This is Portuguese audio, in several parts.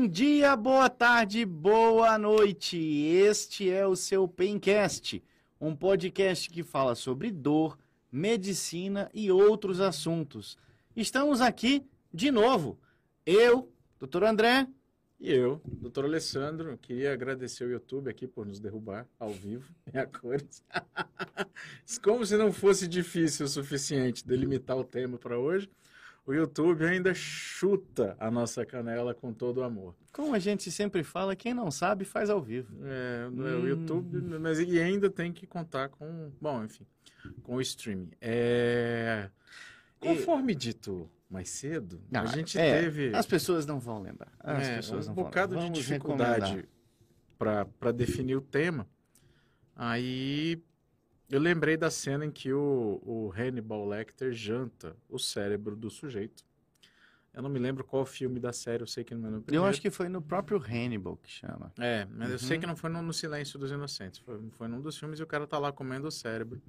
Bom dia, boa tarde, boa noite. Este é o seu Paincast, um podcast que fala sobre dor, medicina e outros assuntos. Estamos aqui de novo. Eu, doutor André. E eu, doutor Alessandro, queria agradecer o YouTube aqui por nos derrubar ao vivo em a cores. Como se não fosse difícil o suficiente delimitar o tema para hoje o YouTube ainda chuta a nossa canela com todo o amor. Como a gente sempre fala, quem não sabe faz ao vivo. É, hum. o YouTube, mas e ainda tem que contar com, bom, enfim, com o streaming. É, conforme e... dito mais cedo, não, a gente é, teve... As pessoas não vão lembrar. As é, pessoas um bocado de dificuldade para definir o tema. Aí eu lembrei da cena em que o, o Hannibal Lecter janta o cérebro do sujeito. Eu não me lembro qual filme da série, eu sei que não é no primeiro. Eu acho que foi no próprio Hannibal que chama. É, mas uhum. eu sei uhum. que não foi no, no, Silêncio dos Inocentes. Foi, foi num dos filmes e o cara tá lá comendo o cérebro.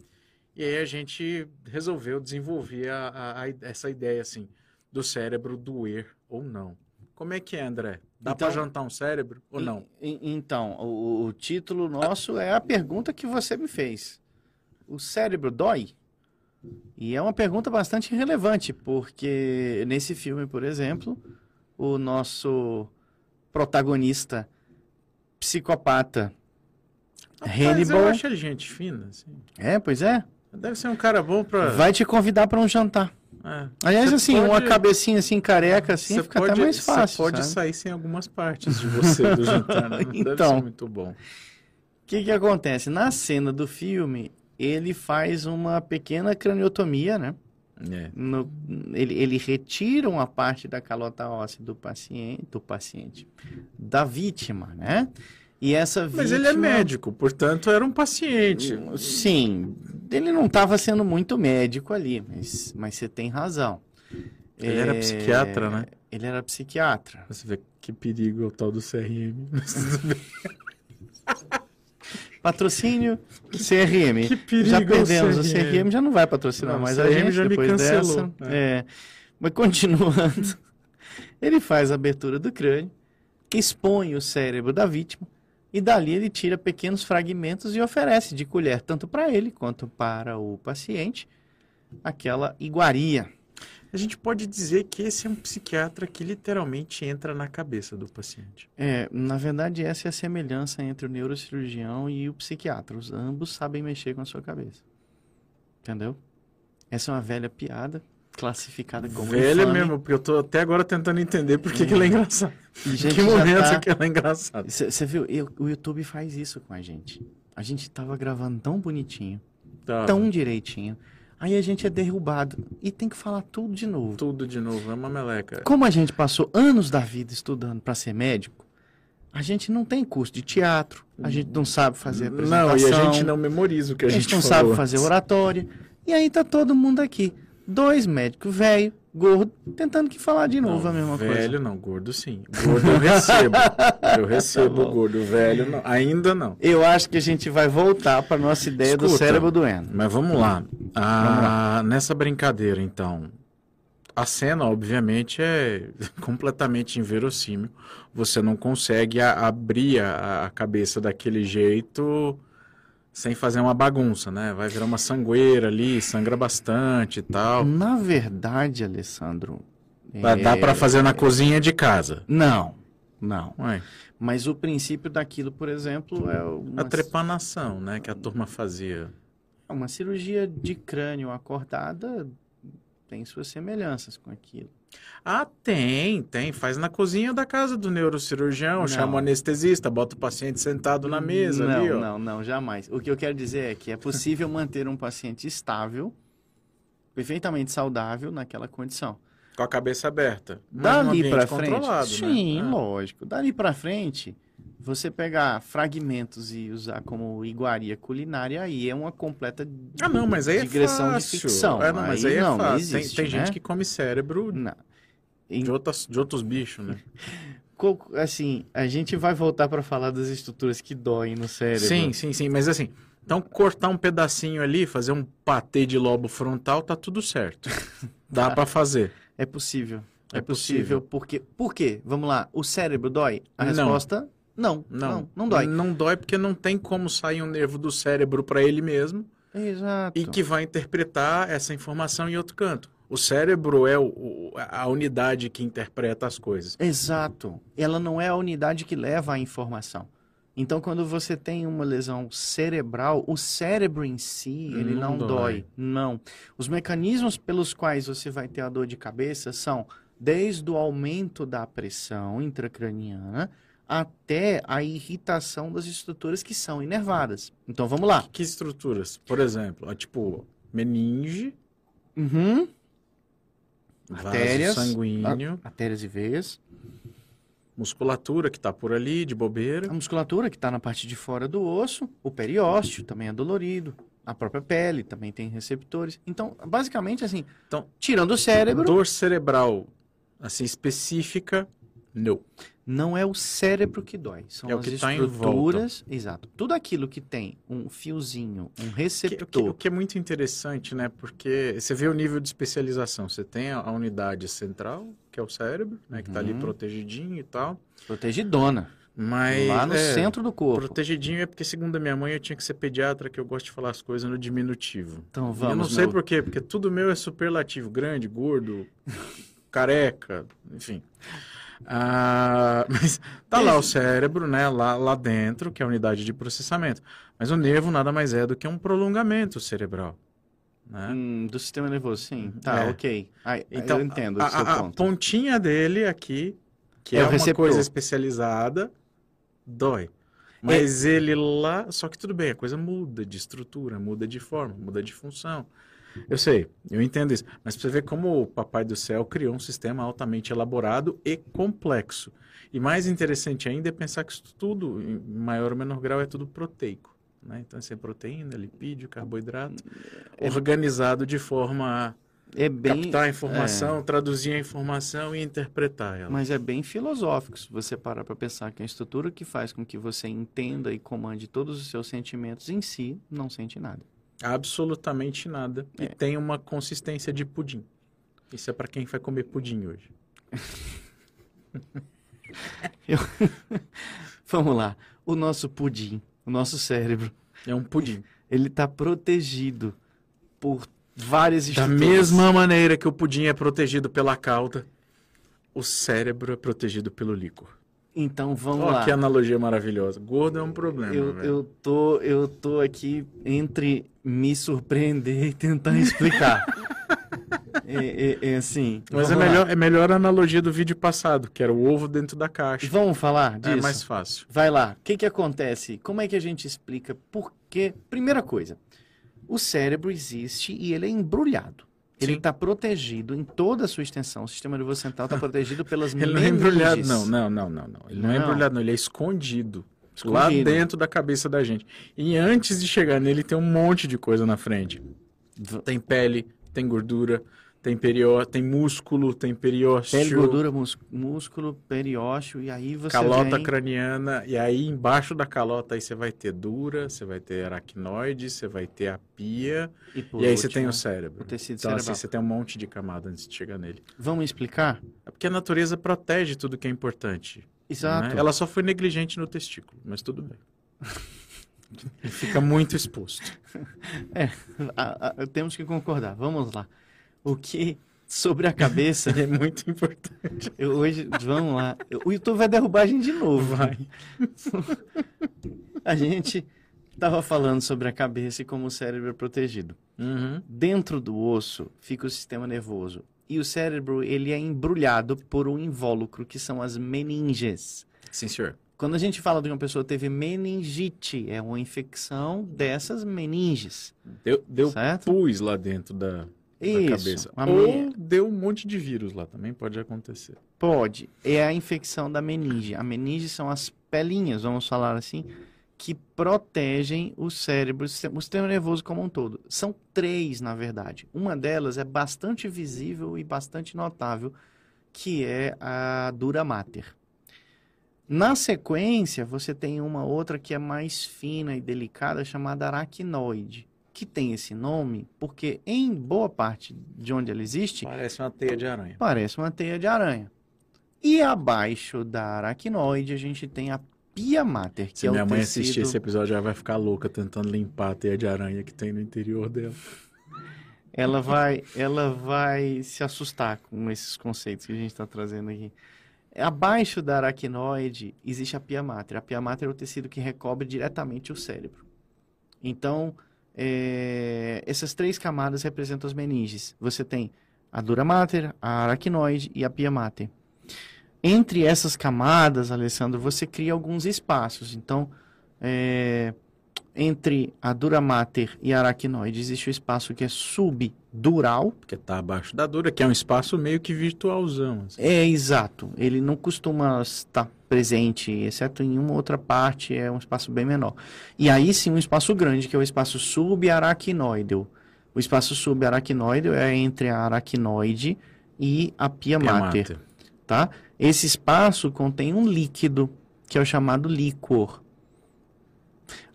E aí a gente resolveu desenvolver a, a, a, essa ideia, assim, do cérebro doer ou não. Como é que é, André? Dá então, para jantar um cérebro ou não? então, o, o título nosso é a pergunta que você me fez o cérebro dói? E é uma pergunta bastante relevante, porque nesse filme, por exemplo, o nosso protagonista psicopata Rapaz, Hannibal. Eu acho ele gente fina, assim. É, pois é. Deve ser um cara bom para. Vai te convidar para um jantar. É. Aliás, assim, pode... uma cabecinha assim, careca, assim, fica pode, até mais fácil. Você pode sabe? sair sem algumas partes de você do jantar, né? então, muito bom. O que que acontece? Na cena do filme, ele faz uma pequena craniotomia, né? É. No, ele, ele retira uma parte da calota óssea do paciente, do paciente, da vítima, né? E essa vítima... Mas ele é médico, portanto era um paciente. Sim, ele não estava sendo muito médico ali, mas, mas você tem razão. Ele é... era psiquiatra, né? Ele era psiquiatra. Você vê que perigo é o tal do CRM. Patrocínio CRM. Que perigo já perdemos o CRM. o CRM, já não vai patrocinar não, mais a gente já depois me cancelou, dessa. É. É. Mas continuando, ele faz a abertura do crânio, expõe o cérebro da vítima e dali ele tira pequenos fragmentos e oferece de colher tanto para ele quanto para o paciente aquela iguaria a gente pode dizer que esse é um psiquiatra que literalmente entra na cabeça do paciente. É, na verdade, essa é a semelhança entre o neurocirurgião e o psiquiatra. Os ambos sabem mexer com a sua cabeça. Entendeu? Essa é uma velha piada classificada como velha infame. mesmo, porque eu tô até agora tentando entender por que, é. que ela é engraçada. Em que momento tá... que ela é engraçada? Você viu? Eu, o YouTube faz isso com a gente. A gente tava gravando tão bonitinho, tá. tão direitinho. Aí a gente é derrubado e tem que falar tudo de novo. Tudo de novo, é uma meleca. Como a gente passou anos da vida estudando para ser médico, a gente não tem curso de teatro, a gente não sabe fazer apresentação. Não, e a gente não memoriza o que a, a gente, gente não sabe fazer oratória. E aí tá todo mundo aqui. Dois médicos velho, gordo, tentando que falar de novo não, a mesma velho, coisa. Velho não, gordo sim. Gordo eu recebo. eu recebo tá gordo, velho não, ainda não. Eu acho que a gente vai voltar para nossa ideia Escuta, do cérebro doendo. Mas vamos lá. Ah, vamos lá. Nessa brincadeira, então, a cena, obviamente, é completamente inverossímil. Você não consegue abrir a, a cabeça daquele jeito sem fazer uma bagunça, né? Vai virar uma sangueira ali, sangra bastante e tal. Na verdade, Alessandro. É... Dá para fazer na cozinha de casa? Não, não. Ué. Mas o princípio daquilo, por exemplo, é uma... a trepanação, né? Que a turma fazia. Uma cirurgia de crânio acordada tem suas semelhanças com aquilo. Ah, tem, tem. Faz na cozinha da casa do neurocirurgião, não. chama o anestesista, bota o paciente sentado na mesa não, ali, ó. Não, não, jamais. O que eu quero dizer é que é possível manter um paciente estável, perfeitamente saudável naquela condição. Com a cabeça aberta. Dali para frente. Né? Sim, né? lógico. Dali para frente, você pegar fragmentos e usar como iguaria culinária, aí é uma completa ah, não, mas aí digressão é de ficção. É, não, mas aí, aí é não, fácil. Existe, tem, tem né? gente que come cérebro não. De, outras, de outros bichos, né? Assim, a gente vai voltar para falar das estruturas que doem no cérebro. Sim, sim, sim. Mas assim, então cortar um pedacinho ali, fazer um patê de lobo frontal, tá tudo certo. Dá tá. para fazer. É possível. É, é possível. possível. Porque, por quê? Vamos lá. O cérebro dói? A não. resposta, não, não. Não, não dói. Não dói porque não tem como sair um nervo do cérebro para ele mesmo. Exato. E que vai interpretar essa informação em outro canto. O cérebro é o, a unidade que interpreta as coisas. Exato. Ela não é a unidade que leva a informação. Então, quando você tem uma lesão cerebral, o cérebro em si, ele não, não dói. dói. Não. Os mecanismos pelos quais você vai ter a dor de cabeça são desde o aumento da pressão intracraniana até a irritação das estruturas que são inervadas. Então vamos lá. Que, estruturas? Por exemplo, tipo, meninge. Uhum. Artérias. sanguíneo. Artérias e veias. Musculatura que está por ali, de bobeira. A musculatura que está na parte de fora do osso. O periósteo também é dolorido. A própria pele também tem receptores. Então, basicamente, assim, então, tirando o cérebro. Dor cerebral, assim, específica, não. Não é o cérebro que dói, são é as que tá estruturas. Tá exato. Tudo aquilo que tem um fiozinho, um receptor. O que, o que, é muito interessante, né? Porque você vê o nível de especialização. Você tem a, unidade central, que é o cérebro, né? Que está ali uhum. protegidinho e tal. Protegidona. Mas, Lá no é, centro do corpo. Protegidinho é porque, segundo a minha mãe, eu tinha que ser pediatra, que eu gosto de falar as coisas no diminutivo. Então vamos. Eu não sei por quê, porque tudo meu é superlativo. Grande, gordo, careca, enfim. Ah, mas tá lá o cérebro, né? Lá, lá dentro, que é a unidade de processamento. Mas o nervo nada mais é do que um prolongamento cerebral. Né? Hum, do sistema nervoso, sim. Tá, é. ok. Ai, então, eu entendo a, a, a, pontinha dele aqui, que é, é uma receptor. coisa especializada, dói. Mas é. ele lá, só que tudo bem, a coisa muda de estrutura, muda de forma, muda de função. Eu sei, eu entendo isso. Mas você vê como o Papai do Céu criou um sistema altamente elaborado e complexo. E mais interessante ainda é pensar que isso tudo, em maior ou menor grau, é tudo proteico. Né? Então, assim, é proteína, lipídio, carboidrato, é, organizado de forma a é bem, captar a informação, é, traduzir a informação e interpretar ela. Mas é bem filosófico se você parar para pensar que a estrutura que faz com que você entenda e comande todos os seus sentimentos em si não sente nada. Absolutamente nada. É. E tem uma consistência de pudim. Isso é para quem vai comer pudim hoje. Eu... Vamos lá. O nosso pudim, o nosso cérebro. É um pudim. Ele está protegido por várias estruturas. Da mesma maneira que o pudim é protegido pela cauda, o cérebro é protegido pelo líquor. Então vamos oh, lá. Que analogia maravilhosa. Gordo é um problema. Eu, eu, tô, eu tô aqui entre me surpreender e tentar explicar. é, é, é, assim. Mas é melhor, é melhor a analogia do vídeo passado, que era o ovo dentro da caixa. Vamos falar disso? É mais fácil. Vai lá. O que, que acontece? Como é que a gente explica por quê? Primeira coisa, o cérebro existe e ele é embrulhado. Ele está protegido em toda a sua extensão. O sistema nervoso central está protegido pelas Ele não é embrulhado, não, não, não, não, não. Ele não, é não é embrulhado, não. Ele é escondido, escondido. Lá dentro da cabeça da gente. E antes de chegar nele, tem um monte de coisa na frente. Tem pele, tem gordura, tem perió, tem músculo, tem periósteo. Pele, gordura, músculo, periósteo, e aí você Calota vem... craniana, e aí embaixo da calota aí você vai ter dura, você vai ter aracnoide, você vai ter a pia, e, e aí último, você tem o cérebro. O tecido então, cerebral. assim, você tem um monte de camada antes de chegar nele. Vamos explicar? É porque a natureza protege tudo que é importante. Exato. Né? Ela só foi negligente no testículo, mas tudo bem. Ele fica muito exposto. É, a, a, temos que concordar. Vamos lá o que sobre a cabeça. é muito importante. Eu, hoje, vamos lá. O YouTube vai derrubar a gente de novo. Vai. a gente estava falando sobre a cabeça e como o cérebro é protegido. Uhum. Dentro do osso fica o sistema nervoso. E o cérebro ele é embrulhado por um invólucro, que são as meninges. Sim, senhor. Quando a gente fala de uma pessoa que teve meningite, é uma infecção dessas meninges. Deu, deu pus lá dentro da, isso, cabeça. Ou deu um monte de vírus lá, também pode acontecer. Pode. É a infecção da meninge. A meninge são as pelinhas, vamos falar assim, que protegem o cérebro, o sistema nervoso como um todo. São três, na verdade. Uma delas é bastante visível e bastante notável, que é a dura mater. Na sequência, você tem uma outra que é mais fina e delicada, chamada aracnoide. Que tem esse nome porque em boa parte de onde ela existe... Parece uma teia de aranha. Parece uma teia de aranha. E abaixo da aracnoide a gente tem a pia mater, que Se é minha o mãe tecido... assistir esse episódio, ela vai ficar louca tentando limpar a teia de aranha que tem no interior dela. Ela vai, ela vai se assustar com esses conceitos que a gente está trazendo aqui. Abaixo da aracnoide existe a pia mater. A pia mater é o tecido que recobre diretamente o cérebro. Então, é, essas três camadas representam as meninges. Você tem a dura mater, a aracnoide e a pia mater. Entre essas camadas, Alessandro, você cria alguns espaços. Então, é, entre a dura mater e a aracnoide existe o espaço que é subdural. Que está abaixo da dura, que é um espaço meio que virtualzão. Assim. É, exato. Ele não costuma estar presente, exceto em uma outra parte, é um espaço bem menor. E aí sim um espaço grande, que é o espaço subaracnoideo. O espaço subaracnoideo é entre a aracnoide e a pia, pia mater, mater. Tá? Esse espaço contém um líquido, que é o chamado líquor.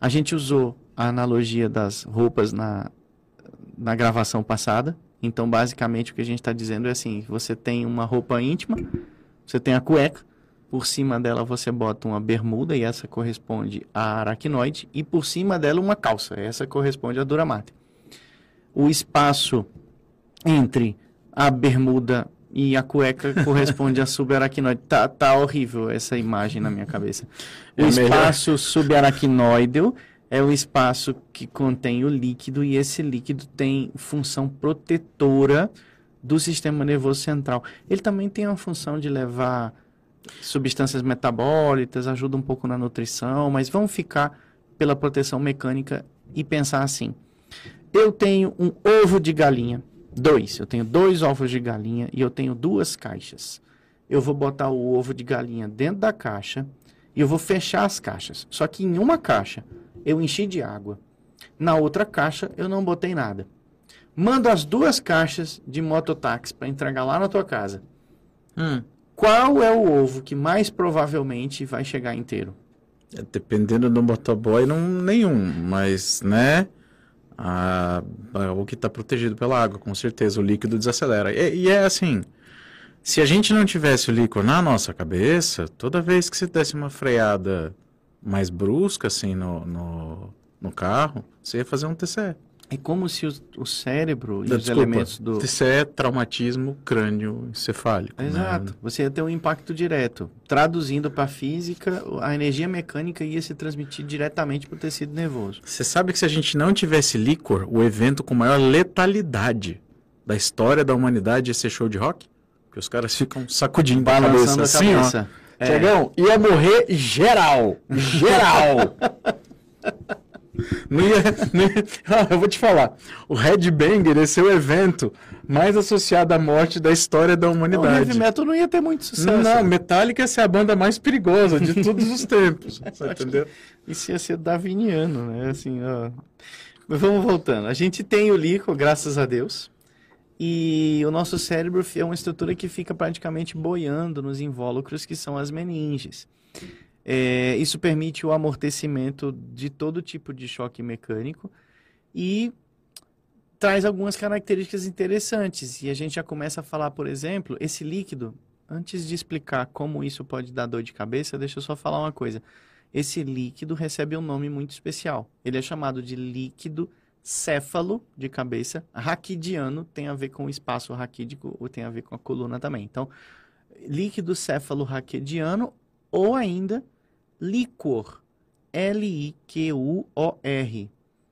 A gente usou a analogia das roupas na, na gravação passada. Então, basicamente, o que a gente está dizendo é assim: você tem uma roupa íntima, você tem a cueca, por cima dela você bota uma bermuda, e essa corresponde à aracnoide, e por cima dela uma calça, essa corresponde à duramate. O espaço entre a bermuda e a cueca corresponde a subaracnoide. Tá, tá horrível essa imagem na minha cabeça. O é espaço melhor. subaracnoideo é o espaço que contém o líquido e esse líquido tem função protetora do sistema nervoso central. Ele também tem a função de levar substâncias metabólitas, ajuda um pouco na nutrição, mas vamos ficar pela proteção mecânica e pensar assim: eu tenho um ovo de galinha Dois. Eu tenho dois ovos de galinha e eu tenho duas caixas. Eu vou botar o ovo de galinha dentro da caixa e eu vou fechar as caixas. Só que em uma caixa eu enchi de água. Na outra caixa eu não botei nada. Mando as duas caixas de mototáxi para entregar lá na tua casa. Hum. Qual é o ovo que mais provavelmente vai chegar inteiro? É, dependendo do motoboy, não nenhum, mas né? a, a, o que está protegido pela água, com certeza. O líquido desacelera. E, e, é assim: se a gente não tivesse o líquido na nossa cabeça, toda vez que você desse uma freada mais brusca, assim, no, no, no carro, você ia fazer um TCE. É como se o, o cérebro e os elementos do. Isso é traumatismo crânio-encefálico. Né? Exato. Né? Você ia ter um impacto direto. Traduzindo para a física, a energia mecânica ia se transmitir diretamente para o tecido nervoso. Você sabe que se a gente não tivesse líquor, o evento com maior letalidade da história da humanidade ia ser show de rock? Porque os caras ficam sacudindo a cabeça, assim, a cabeça. ó. É. Tiagão, ia morrer geral. Geral. Não ia, não ia... Ah, eu vou te falar. O Red Banger esse é o evento mais associado à morte da história da humanidade. O heavy metal não ia ter muito sucesso. Não, Metallica ia ser a banda mais perigosa de todos os tempos. entendeu? Isso ia ser daviniano, né? Assim, ó. Mas vamos voltando. A gente tem o líquido, graças a Deus. E o nosso cérebro é uma estrutura que fica praticamente boiando nos invólucros, que são as meninges. É, isso permite o amortecimento de todo tipo de choque mecânico e traz algumas características interessantes. E a gente já começa a falar, por exemplo, esse líquido. Antes de explicar como isso pode dar dor de cabeça, deixa eu só falar uma coisa. Esse líquido recebe um nome muito especial. Ele é chamado de líquido céfalo de cabeça. Raquidiano tem a ver com o espaço raquídico ou tem a ver com a coluna também. Então, líquido céfalo raquidiano ou ainda licor. L-I-Q-U-O-R.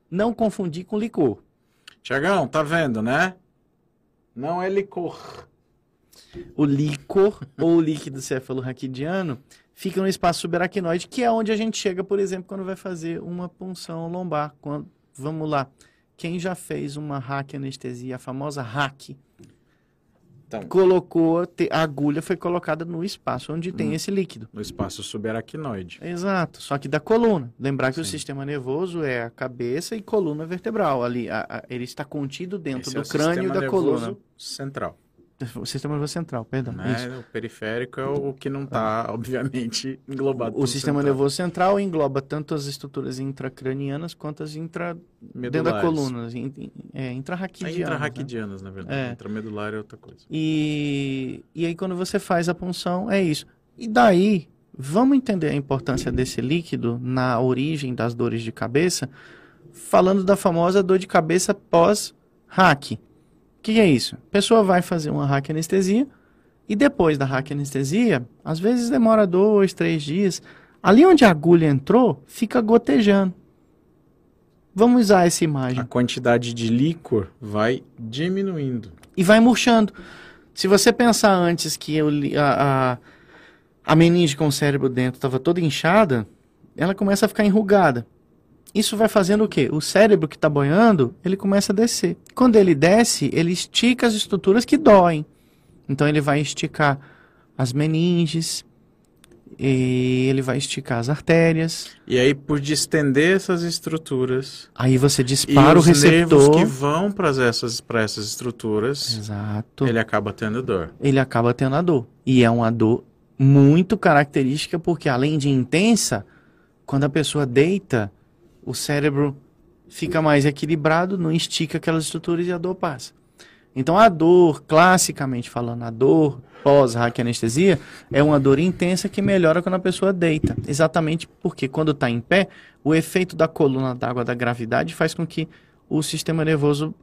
Não confundir com licor. Tiagão, tá vendo, né? Não é licor. O licor, ou líquido cefalorraquidiano, fica no espaço subaracnoide, que é onde a gente chega, por exemplo, quando vai fazer uma punção lombar. Quando, vamos lá. Quem já fez uma hack anestesia, a famosa hack, então, colocou, a agulha foi colocada no espaço onde tem hum, esse líquido. No espaço subaracnoide. Exato, só que da coluna. Lembrar que Sim. o sistema nervoso é a cabeça e coluna vertebral. Ali, a, a, ele está contido dentro esse do é crânio e da coluna. central. O sistema nervoso central, perdão. Né? O periférico é o que não está, ah. obviamente, englobado. O sistema central. nervoso central engloba tanto as estruturas intracranianas quanto as intra... dentro da coluna, é, intrarraquidianas. É intrarraquidianas, né? na verdade. É. Intramedular é outra coisa. E... e aí, quando você faz a punção, é isso. E daí, vamos entender a importância desse líquido na origem das dores de cabeça, falando da famosa dor de cabeça pós-hack que é isso? A pessoa vai fazer uma hack anestesia e depois da hack anestesia, às vezes demora dois, três dias. Ali onde a agulha entrou, fica gotejando. Vamos usar essa imagem. A quantidade de líquor vai diminuindo. E vai murchando. Se você pensar antes que eu, a, a, a meninge com o cérebro dentro estava toda inchada, ela começa a ficar enrugada. Isso vai fazendo o quê? O cérebro que está boiando, ele começa a descer. Quando ele desce, ele estica as estruturas que doem. Então ele vai esticar as meninges, e ele vai esticar as artérias. E aí, por distender essas estruturas. Aí você dispara o receptor. que vão para essas, essas estruturas. Exato. Ele acaba tendo dor. Ele acaba tendo a dor. E é uma dor muito característica, porque além de intensa, quando a pessoa deita, o cérebro fica mais equilibrado, não estica aquelas estruturas e a dor passa. Então a dor, classicamente falando, a dor pós-hack anestesia é uma dor intensa que melhora quando a pessoa deita. Exatamente porque quando está em pé, o efeito da coluna d'água da gravidade faz com que o sistema nervoso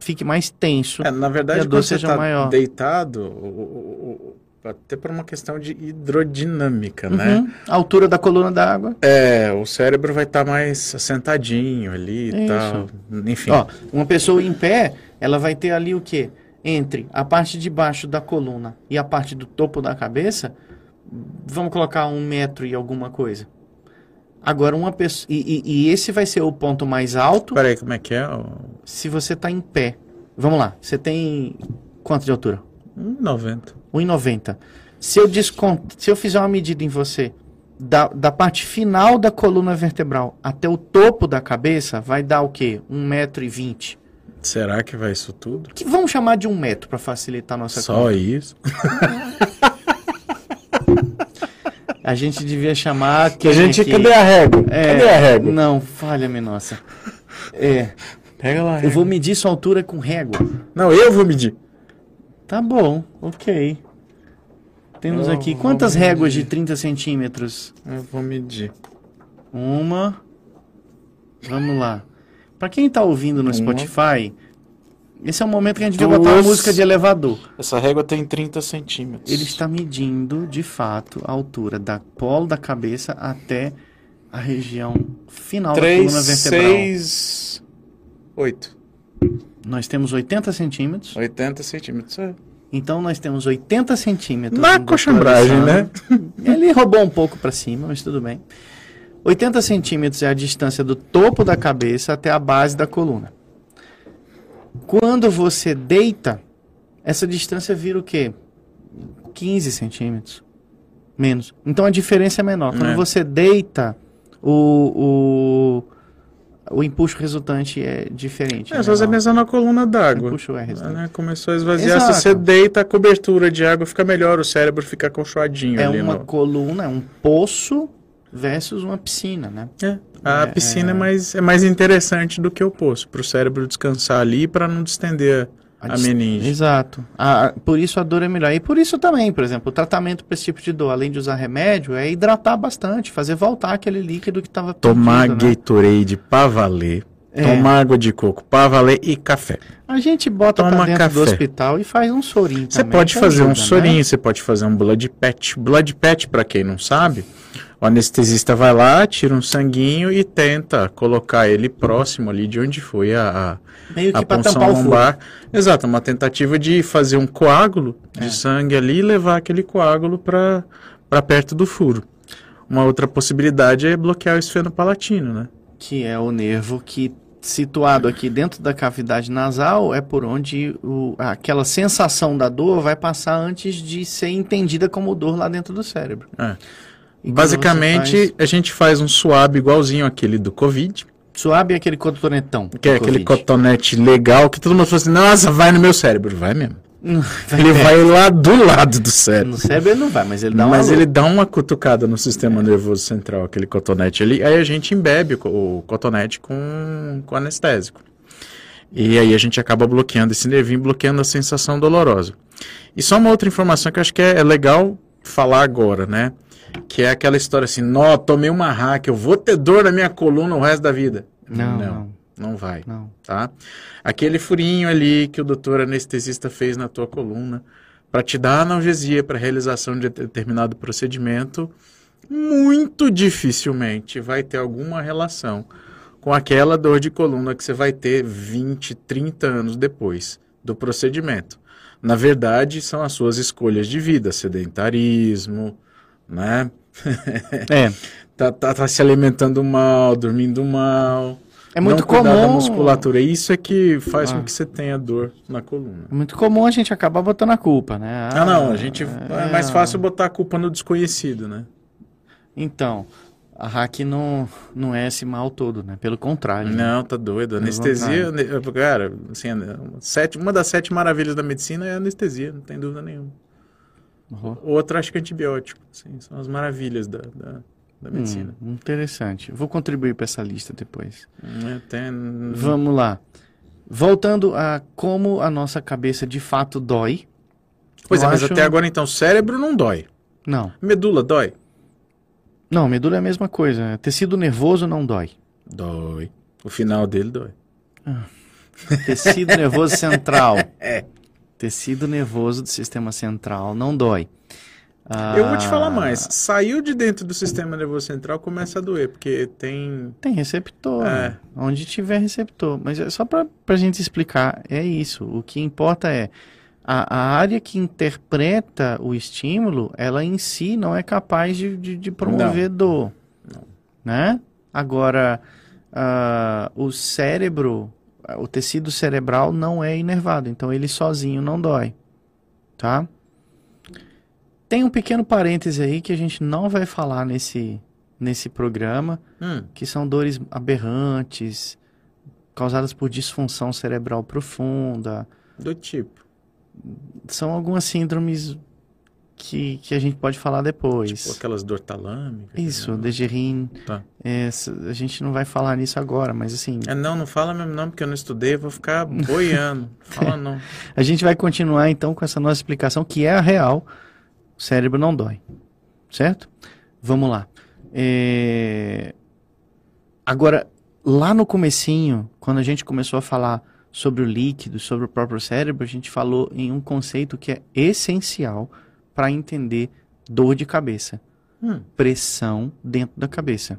fique mais tenso. É, na verdade, e a dor seja tá maior. deitado, o, até por uma questão de hidrodinâmica, uhum. né? A altura da coluna d'água. É, o cérebro vai estar tá mais sentadinho ali e tal. Enfim. Ó, uma pessoa em pé, ela vai ter ali o quê? Entre a parte de baixo da coluna e a parte do topo da cabeça, vamos colocar um metro e alguma coisa. Agora, uma pessoa. E, e, e esse vai ser o ponto mais alto. Peraí, como é que é? Se você está em pé. Vamos lá, você tem quanto de altura? 90. 1,90. Se eu desconto, se eu fizer uma medida em você da, da parte final da coluna vertebral até o topo da cabeça, vai dar o quê? 1,20m. Será que vai isso tudo? Que vamos chamar de um metro para facilitar a nossa Só conta. isso? a gente devia chamar. Que a gente. Aqui? Cadê a régua? É, cadê a régua? Não, falha-me, nossa. É. Pega lá. Eu vou medir sua altura com régua. Não, eu vou medir. Tá bom, ok. Temos aqui quantas réguas de 30 centímetros? Eu vou medir. Uma. Vamos lá. Para quem tá ouvindo no Uma. Spotify, esse é o momento que a gente Duas. vai botar uma música de elevador. Essa régua tem 30 centímetros. Ele está medindo, de fato, a altura da polo da cabeça até a região final 3, da coluna vertebral. 6, 8. Nós temos 80 centímetros. 80 centímetros, é. Então nós temos 80 centímetros. Na coxambragem, né? Ele roubou um pouco para cima, mas tudo bem. 80 centímetros é a distância do topo da cabeça até a base da coluna. Quando você deita, essa distância vira o quê? 15 centímetros. Menos. Então a diferença é menor. Quando é. você deita, o, o o empuxo resultante é diferente. É, né? só você pensar na coluna d'água. Empuxo é resultante. Né? Começou a esvaziar, Exato. se você deita, a cobertura de água fica melhor, o cérebro fica acolchoadinho é uma no... coluna, é um poço versus uma piscina, né? É. A é, piscina é... é... mais, é mais interessante do que o poço, para o cérebro descansar ali para não distender a, a meninge. Exato. A, por isso a dor é melhor. E por isso também, por exemplo, o tratamento para esse tipo de dor, além de usar remédio, é hidratar bastante, fazer voltar aquele líquido que estava Tomar perdido, né? Gatorade pra valer. É. Tomar água de coco pra valer e café. A gente bota Toma pra dentro café. do hospital e faz um sorinho Você pode fazer ajuda, um sorinho, né? você pode fazer um blood patch. Blood patch, para quem não sabe, o anestesista vai lá, tira um sanguinho e tenta colocar ele próximo ali de onde foi a, a, Meio que a punção lombar. Exato, uma tentativa de fazer um coágulo de é. sangue ali e levar aquele coágulo para perto do furo. Uma outra possibilidade é bloquear o esfenopalatino, né? Que é o nervo que situado aqui dentro da cavidade nasal é por onde o, aquela sensação da dor vai passar antes de ser entendida como dor lá dentro do cérebro. É. Basicamente, a gente faz um suave igualzinho aquele do Covid. Suave é aquele cotonetão. Que é aquele cotonete legal que todo mundo fala assim, nossa, vai no meu cérebro. Vai mesmo. ele vai lá do lado do cérebro. No cérebro ele não vai, mas ele dá uma. Mas ele dá uma cutucada no sistema nervoso central, aquele cotonete ali. Aí a gente embebe o, cotonete com, com anestésico. E aí a gente acaba bloqueando esse nervinho, bloqueando a sensação dolorosa. E só uma outra informação que eu acho que é, é legal falar agora, né? Que é aquela história assim, nó, tomei uma hack, eu vou ter dor na minha coluna o resto da vida. Não, não. não. Não vai. Não. Tá? Aquele furinho ali que o doutor anestesista fez na tua coluna para te dar analgesia para realização de determinado procedimento, muito dificilmente vai ter alguma relação com aquela dor de coluna que você vai ter 20, 30 anos depois do procedimento. Na verdade, são as suas escolhas de vida, sedentarismo, né? É. tá, tá, tá se alimentando mal, dormindo mal, é muito não comum. Da musculatura. Isso é que faz ah. com que você tenha dor na coluna. É muito comum a gente acabar botando a culpa, né? Ah, ah não. A gente é, é mais fácil botar a culpa no desconhecido, né? Então, a hack não, não é esse mal todo, né? Pelo contrário. Né? Não, né? tá doido. Anestesia, cara, assim, sete, uma das sete maravilhas da medicina é a anestesia, não tem dúvida nenhuma. Uhum. Outra, acho que é antibiótico. Assim, são as maravilhas da, da da medicina. Hum, interessante. Vou contribuir para essa lista depois. É, tem... Vamos lá. Voltando a como a nossa cabeça de fato dói. Pois é, mas até agora então, cérebro não dói. Não. Medula dói? Não, medula é a mesma coisa. Tecido nervoso não dói. Dói. O final dele dói. Ah. Tecido nervoso central. é. Tecido nervoso do sistema central não dói. Ah, eu vou te falar mais. Saiu de dentro do sistema nervoso central, começa a doer, porque tem. Tem receptor. É. Onde tiver receptor. Mas é só para a gente explicar, é isso. O que importa é a, a, área que interpreta o estímulo, ela em si não é capaz de, de, de promover não. dor. Não. Né? Agora, uh, o cérebro, o tecido cerebral não é inervado, então ele sozinho não dói. Tá? Tem um pequeno parêntese aí que a gente não vai falar nesse, nesse programa, hum. que são dores aberrantes, causadas por disfunção cerebral profunda. Do tipo? São algumas síndromes que, que a gente pode falar depois. Tipo aquelas dor talâmicas. Isso, né? Degerin. Tá. É, a gente não vai falar nisso agora, mas assim... É, não, não fala mesmo não, porque eu não estudei, vou ficar boiando. fala não. A gente vai continuar então com essa nossa explicação, que é a real, o cérebro não dói. Certo? Vamos lá. É... Agora, lá no comecinho, quando a gente começou a falar sobre o líquido, sobre o próprio cérebro, a gente falou em um conceito que é essencial para entender dor de cabeça. Hum. Pressão dentro da cabeça.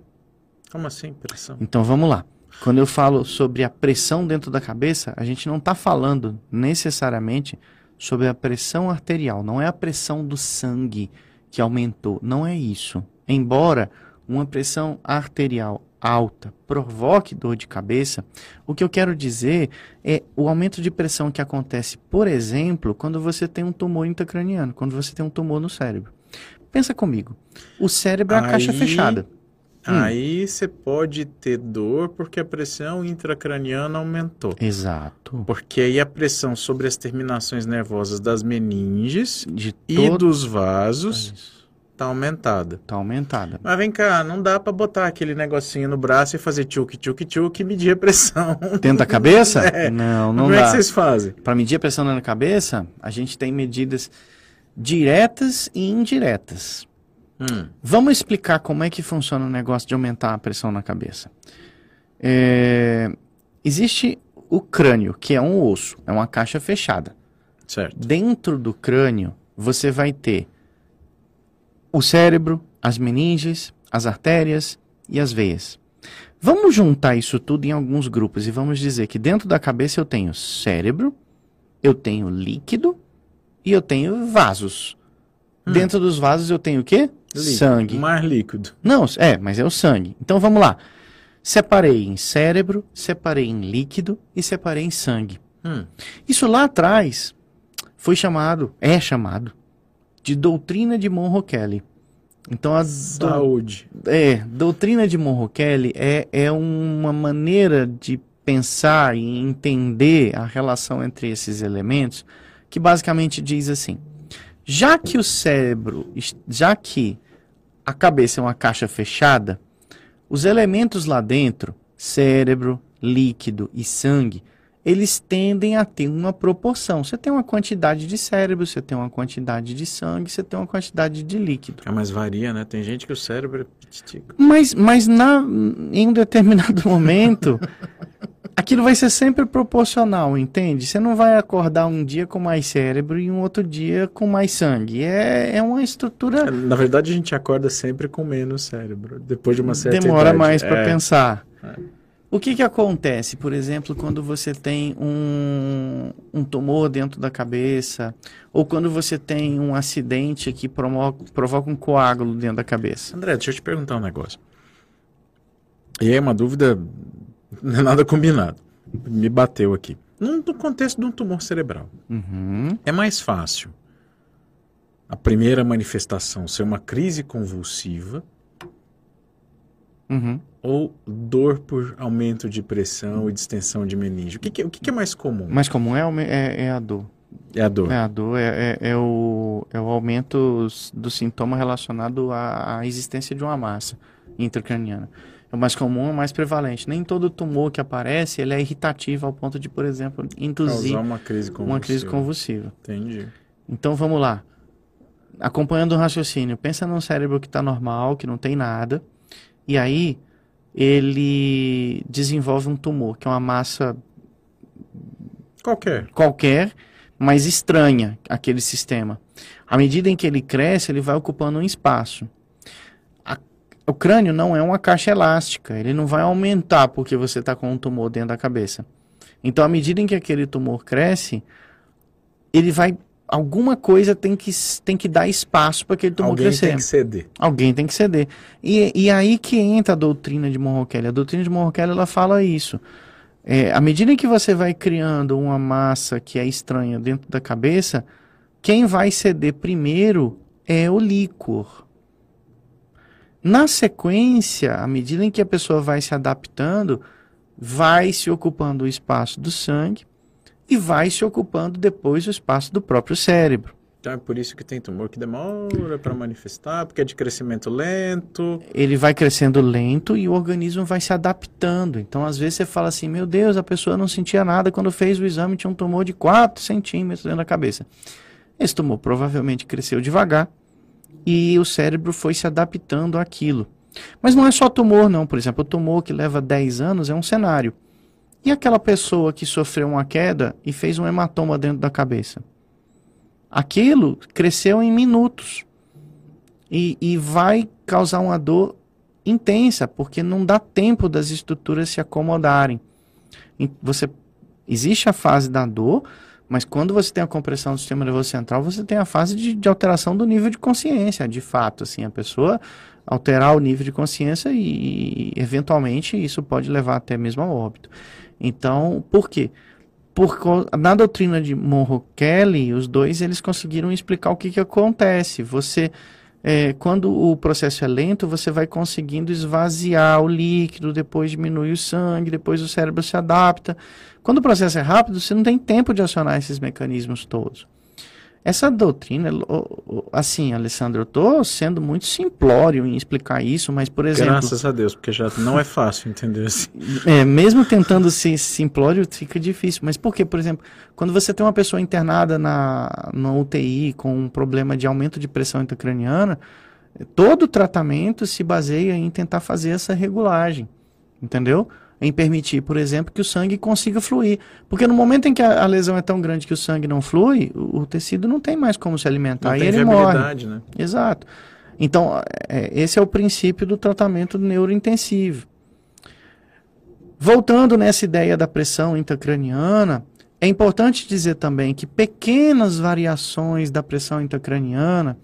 Como assim, pressão? Então vamos lá. Quando eu falo sobre a pressão dentro da cabeça, a gente não está falando necessariamente sobre a pressão arterial. Não é a pressão do sangue que aumentou, não é isso. Embora uma pressão arterial alta provoque dor de cabeça, o que eu quero dizer é o aumento de pressão que acontece, por exemplo, quando você tem um tumor intracraniano, quando você tem um tumor no cérebro. Pensa comigo. O cérebro é a caixa fechada. Hum. Aí você pode ter dor porque a pressão intracraniana aumentou. Exato. Porque aí a pressão sobre as terminações nervosas das meninges De todo... e dos vasos tá aumentada. Tá aumentada. Mas vem cá, não dá para botar aquele negocinho no braço e fazer tchuk, tchuk, tchuk e medir a pressão. Tenta a cabeça? É. Não, não Como dá. Como é que vocês fazem? Para medir a pressão na cabeça, a gente tem medidas diretas e indiretas. Hum. Vamos explicar como é que funciona o negócio de aumentar a pressão na cabeça. É, existe o crânio, que é um osso, é uma caixa fechada. Certo. Dentro do crânio, você vai ter o cérebro, as meninges, as artérias e as veias. Vamos juntar isso tudo em alguns grupos e vamos dizer que dentro da cabeça eu tenho cérebro, eu tenho líquido e eu tenho vasos. Hum. Dentro dos vasos eu tenho o quê? Líquido, sangue. Mais líquido. Não, é, mas é o sangue. Então vamos lá. Separei em cérebro, separei em líquido e separei em sangue. Hum. Isso lá atrás foi chamado, é chamado, de doutrina de Monroe Kelly. Então a saúde. Do, é, doutrina de Monroe Kelly é, é uma maneira de pensar e entender a relação entre esses elementos que basicamente diz assim: já que o cérebro, já que a cabeça é uma caixa fechada, os elementos lá dentro, cérebro, líquido e sangue, eles tendem a ter uma proporção. Você tem uma quantidade de cérebro, você tem uma quantidade de sangue, você tem uma quantidade de líquido. É, mas varia, né? Tem gente que o cérebro é Mas, mas na, em um determinado momento, aquilo vai ser sempre proporcional, entende? Você não vai acordar um dia com mais cérebro e um outro dia com mais sangue. É, é uma estrutura. Na verdade, a gente acorda sempre com menos cérebro, depois de uma certa Demora idade. mais para é. pensar. É. O que, que acontece, por exemplo, quando você tem um, um tumor dentro da cabeça, ou quando você tem um acidente que provoca, provoca um coágulo dentro da cabeça? André, deixa eu te perguntar um negócio. E é uma dúvida, não é nada combinado. Me bateu aqui. No, no contexto de um tumor cerebral, uhum. é mais fácil a primeira manifestação ser uma crise convulsiva Uhum. Ou dor por aumento de pressão e distensão de meninge? O que, que, o que, que é mais comum? Mais comum é, é, é, a dor. É a dor. É a dor, é, é, é o, é o aumento do sintoma relacionado à, à existência de uma massa intracraniana. É o mais comum, é o mais prevalente. Nem todo tumor que aparece ele é irritativo ao ponto de, por exemplo, induzir Causar uma crise convulsiva. Uma crise convulsiva. Entendi. Então vamos lá. Acompanhando o raciocínio, pensa num cérebro que está normal, que não tem nada e aí ele desenvolve um tumor, que é uma massa qualquer, qualquer, mas estranha aquele sistema. À medida em que ele cresce, ele vai ocupando um espaço. A, o crânio não é uma caixa elástica, ele não vai aumentar porque você está com um tumor dentro da cabeça. Então, à medida em que aquele tumor cresce, ele vai alguma coisa tem que, tem que dar espaço para aquele tumor Alguém crescer. Alguém tem que ceder. Alguém tem que ceder. E, e aí que entra a doutrina de Monroe A doutrina de Monroe ela fala isso. É, à medida em que você vai criando uma massa que é estranha dentro da cabeça, quem vai ceder primeiro é o líquor. Na sequência, à medida em que a pessoa vai se adaptando, vai se ocupando o espaço do sangue, e vai se ocupando depois do espaço do próprio cérebro. Então é por isso que tem tumor que demora para manifestar, porque é de crescimento lento. Ele vai crescendo lento e o organismo vai se adaptando. Então, às vezes, você fala assim: meu Deus, a pessoa não sentia nada quando fez o exame, tinha um tumor de 4 centímetros dentro da cabeça. Esse tumor provavelmente cresceu devagar e o cérebro foi se adaptando àquilo. Mas não é só tumor, não. Por exemplo, o tumor que leva 10 anos é um cenário. E aquela pessoa que sofreu uma queda e fez um hematoma dentro da cabeça? Aquilo cresceu em minutos e, e vai causar uma dor intensa, porque não dá tempo das estruturas se acomodarem. Você existe a fase da dor, mas quando você tem a compressão do sistema nervoso central, você tem a fase de, de, alteração do nível de consciência, de fato, assim, a pessoa alterar o nível de consciência e, eventualmente, isso pode levar até mesmo ao óbito. Então, por quê? Porque na doutrina de Monroe Kelly, os dois eles conseguiram explicar o que, que acontece. Você, é, quando o processo é lento, você vai conseguindo esvaziar o líquido, depois diminui o sangue, depois o cérebro se adapta. Quando o processo é rápido, você não tem tempo de acionar esses mecanismos todos. Essa doutrina, assim, Alessandro, eu estou sendo muito simplório em explicar isso, mas, por exemplo... Graças a Deus, porque já não é fácil entender assim. É, mesmo tentando ser simplório, fica difícil. Mas por quê? Por exemplo, quando você tem uma pessoa internada na, na UTI com um problema de aumento de pressão intracraniana, todo o tratamento se baseia em tentar fazer essa regulagem, entendeu? Em permitir, por exemplo, que o sangue consiga fluir. Porque no momento em que a, a lesão é tão grande que o sangue não flui, o, o tecido não tem mais como se alimentar não e ele morre. Né? Exato. Então, é, esse é o princípio do tratamento neurointensivo. Voltando nessa ideia da pressão intracraniana, é importante dizer também que pequenas variações da pressão intracraniana,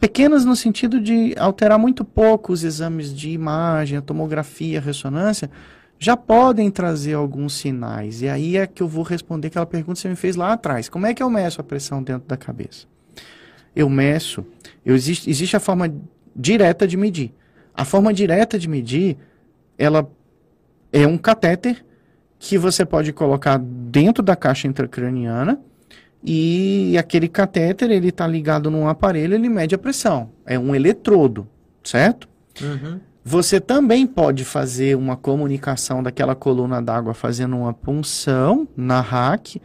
pequenas no sentido de alterar muito pouco os exames de imagem, a tomografia, a ressonância, já podem trazer alguns sinais. E aí é que eu vou responder aquela pergunta que você me fez lá atrás. Como é que eu meço a pressão dentro da cabeça? Eu meço, eu existe, existe a forma direta de medir. A forma direta de medir, ela é um catéter que você pode colocar dentro da caixa intracraniana e aquele catéter ele está ligado num aparelho, ele mede a pressão. É um eletrodo, certo? Uhum. Você também pode fazer uma comunicação daquela coluna d'água fazendo uma punção na rack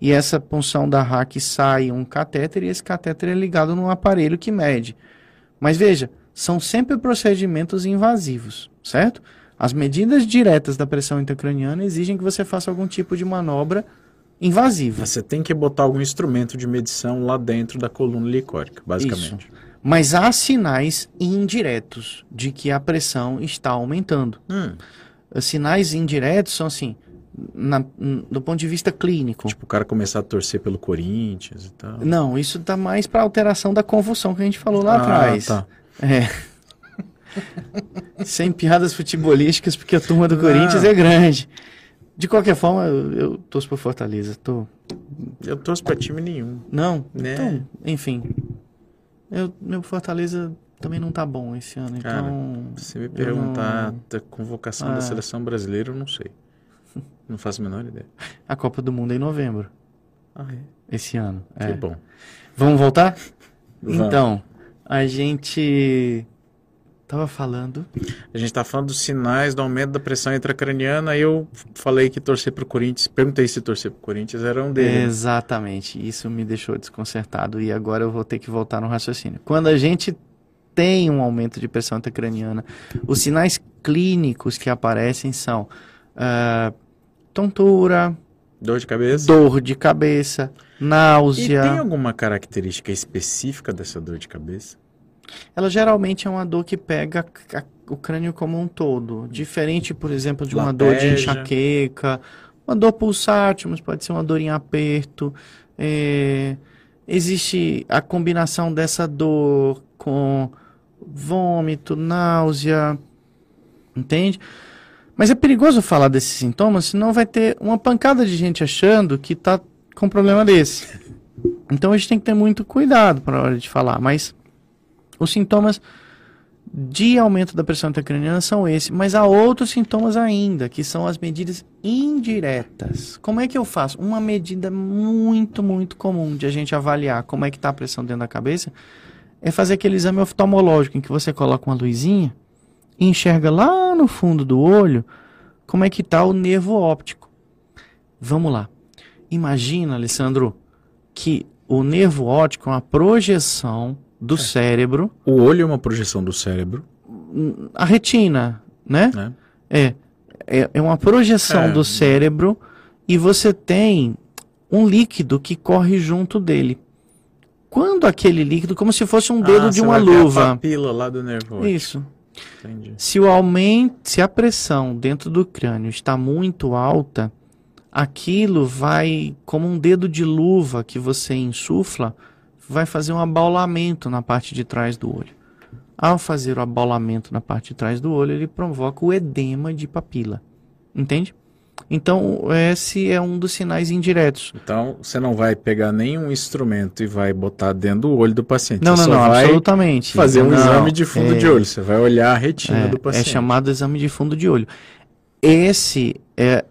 e essa punção da rack sai um catéter e esse catéter é ligado num aparelho que mede. Mas veja, são sempre procedimentos invasivos, certo? As medidas diretas da pressão intracraniana exigem que você faça algum tipo de manobra invasiva. Você tem que botar algum instrumento de medição lá dentro da coluna licórica, basicamente. Isso. Mas há sinais indiretos de que a pressão está aumentando. Hum. Sinais indiretos são assim, na, do ponto de vista clínico. Tipo, o cara começar a torcer pelo Corinthians e tal. Não, isso dá mais para alteração da convulsão que a gente falou lá ah, atrás. Tá. É. Sem piadas futebolísticas, porque a turma do ah. Corinthians é grande. De qualquer forma, eu, eu torço por Fortaleza. Tô... Eu torço para time nenhum. Não? Né? Então, enfim. Eu, meu Fortaleza também não tá bom esse ano, Cara, então... se me perguntar não... da convocação ah. da seleção brasileira, eu não sei. Não faço a menor ideia. A Copa do Mundo é em novembro. Ah, é? Esse ano. Que é. bom. Vamos voltar? Vamos. Então, a gente tava falando. A gente tá falando dos sinais do aumento da pressão intracraniana. Aí eu falei que torcer pro Corinthians. Perguntei se torcer pro Corinthians era um deles. Exatamente. Isso me deixou desconcertado. E agora eu vou ter que voltar no raciocínio. Quando a gente tem um aumento de pressão intracraniana, os sinais clínicos que aparecem são. Uh, tontura, dor de cabeça, dor de cabeça, náusea. E tem alguma característica específica dessa dor de cabeça? Ela geralmente é uma dor que pega o crânio como um todo, diferente, por exemplo, de uma Lateja. dor de enxaqueca, uma dor pulsátil, mas pode ser uma dor em aperto. É, existe a combinação dessa dor com vômito, náusea, entende? Mas é perigoso falar desses sintomas, senão vai ter uma pancada de gente achando que está com um problema desse. Então a gente tem que ter muito cuidado para a hora de falar. Mas os sintomas de aumento da pressão intracraniana são esses, mas há outros sintomas ainda, que são as medidas indiretas. Como é que eu faço? Uma medida muito, muito comum de a gente avaliar como é que está a pressão dentro da cabeça é fazer aquele exame oftalmológico em que você coloca uma luzinha e enxerga lá no fundo do olho como é que está o nervo óptico. Vamos lá. Imagina, Alessandro, que o nervo óptico é uma projeção do é. cérebro. O olho é uma projeção do cérebro. A retina, né? É. É, é, é uma projeção é. do cérebro e você tem um líquido que corre junto dele. Quando aquele líquido, como se fosse um dedo ah, de uma luva. a papila lá do nervo óptico. Isso. Entendi. Se o aumento, se a pressão dentro do crânio está muito alta, aquilo vai como um dedo de luva que você insufla, vai fazer um abaulamento na parte de trás do olho. Ao fazer o abaulamento na parte de trás do olho, ele provoca o edema de papila. Entende? Então, esse é um dos sinais indiretos. Então, você não vai pegar nenhum instrumento e vai botar dentro do olho do paciente. Não, você não, não, absolutamente. Fazer um não, exame de fundo é, de olho. Você vai olhar a retina é, do paciente. É chamado exame de fundo de olho. Esse é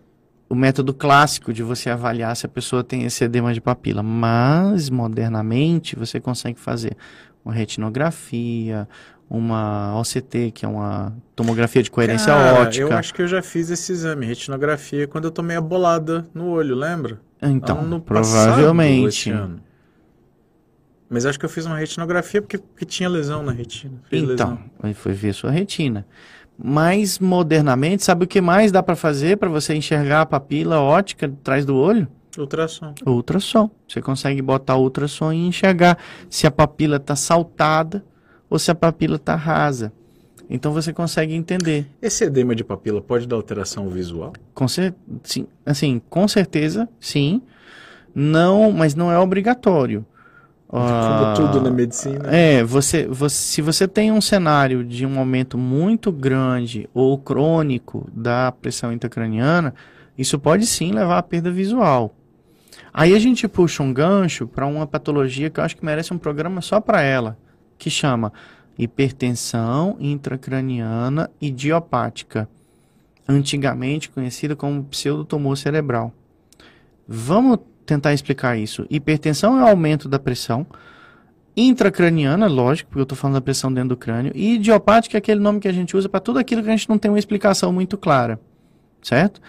o método clássico de você avaliar se a pessoa tem esse edema de papila. Mas, modernamente, você consegue fazer uma retinografia, uma OCT, que é uma tomografia de coerência Cara, óptica. Eu acho que eu já fiz esse exame, retinografia, quando eu tomei a bolada no olho, lembra? Então, no provavelmente. Mas acho que eu fiz uma retinografia porque, porque tinha lesão na retina. Fiz então, lesão. foi ver sua retina. Mais modernamente, sabe o que mais dá para fazer para você enxergar a papila óptica atrás do olho? Ultrassom. Ultrassom. Você consegue botar ultrassom e enxergar se a papila está saltada ou se a papila está rasa. Então você consegue entender. Esse edema de papila pode dar alteração visual? Com cer sim, assim, com certeza, sim. Não, mas não é obrigatório. Como uh, tudo na medicina. É, você, você, se você tem um cenário de um aumento muito grande ou crônico da pressão intracraniana, isso pode sim levar à perda visual. Aí a gente puxa um gancho para uma patologia que eu acho que merece um programa só para ela, que chama hipertensão intracraniana idiopática, antigamente conhecida como pseudotumor cerebral. Vamos tentar explicar isso. Hipertensão é o aumento da pressão intracraniana, lógico, porque eu estou falando da pressão dentro do crânio, e idiopática é aquele nome que a gente usa para tudo aquilo que a gente não tem uma explicação muito clara, certo?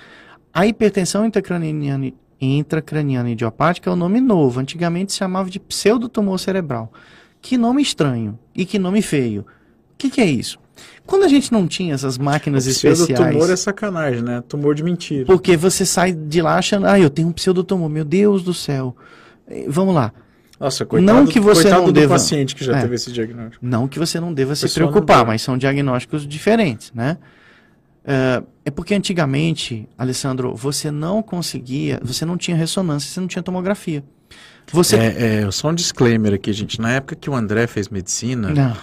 A hipertensão intracraniana, intracraniana idiopática é um nome novo, antigamente se chamava de pseudotumor cerebral. Que nome estranho e que nome feio. O que, que é isso? Quando a gente não tinha essas máquinas o especiais... tumor é sacanagem, né? Tumor de mentira. Porque você sai de lá achando, ah, eu tenho um pseudotumor, meu Deus do céu. Vamos lá. Nossa, coitado, não que você não deva, paciente que já é, teve esse diagnóstico. Não que você não deva se preocupar, mas são diagnósticos diferentes, né? Uh, é porque antigamente, Alessandro, você não conseguia, você não tinha ressonância, você não tinha tomografia. Você... É, é, só um disclaimer aqui, gente. Na época que o André fez medicina, não.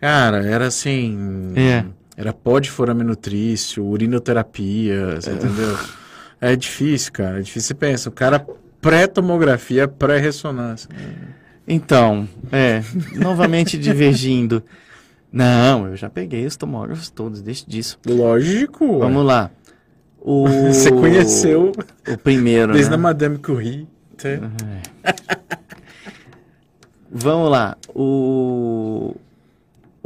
Cara, era assim... É. Era pó de foraminutrício, urinoterapia, você é. entendeu? É difícil, cara. É difícil. Você pensa, o cara pré-tomografia, pré-ressonância. Então, é, novamente divergindo. Não, eu já peguei os tomógrafos todos, deixa disso. Lógico. Vamos ué. lá. O... Você conheceu o primeiro, Desde né? a Madame Curie. Tá? Vamos lá. O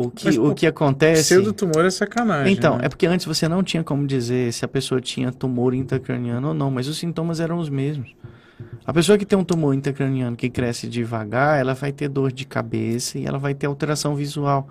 o que, Mas, o que acontece. Pseudo tumor é sacanagem. Então, né? é porque antes você não tinha como dizer se a pessoa tinha tumor intracraniano ou não, mas os sintomas eram os mesmos. A pessoa que tem um tumor intracraniano que cresce devagar, ela vai ter dor de cabeça e ela vai ter alteração visual.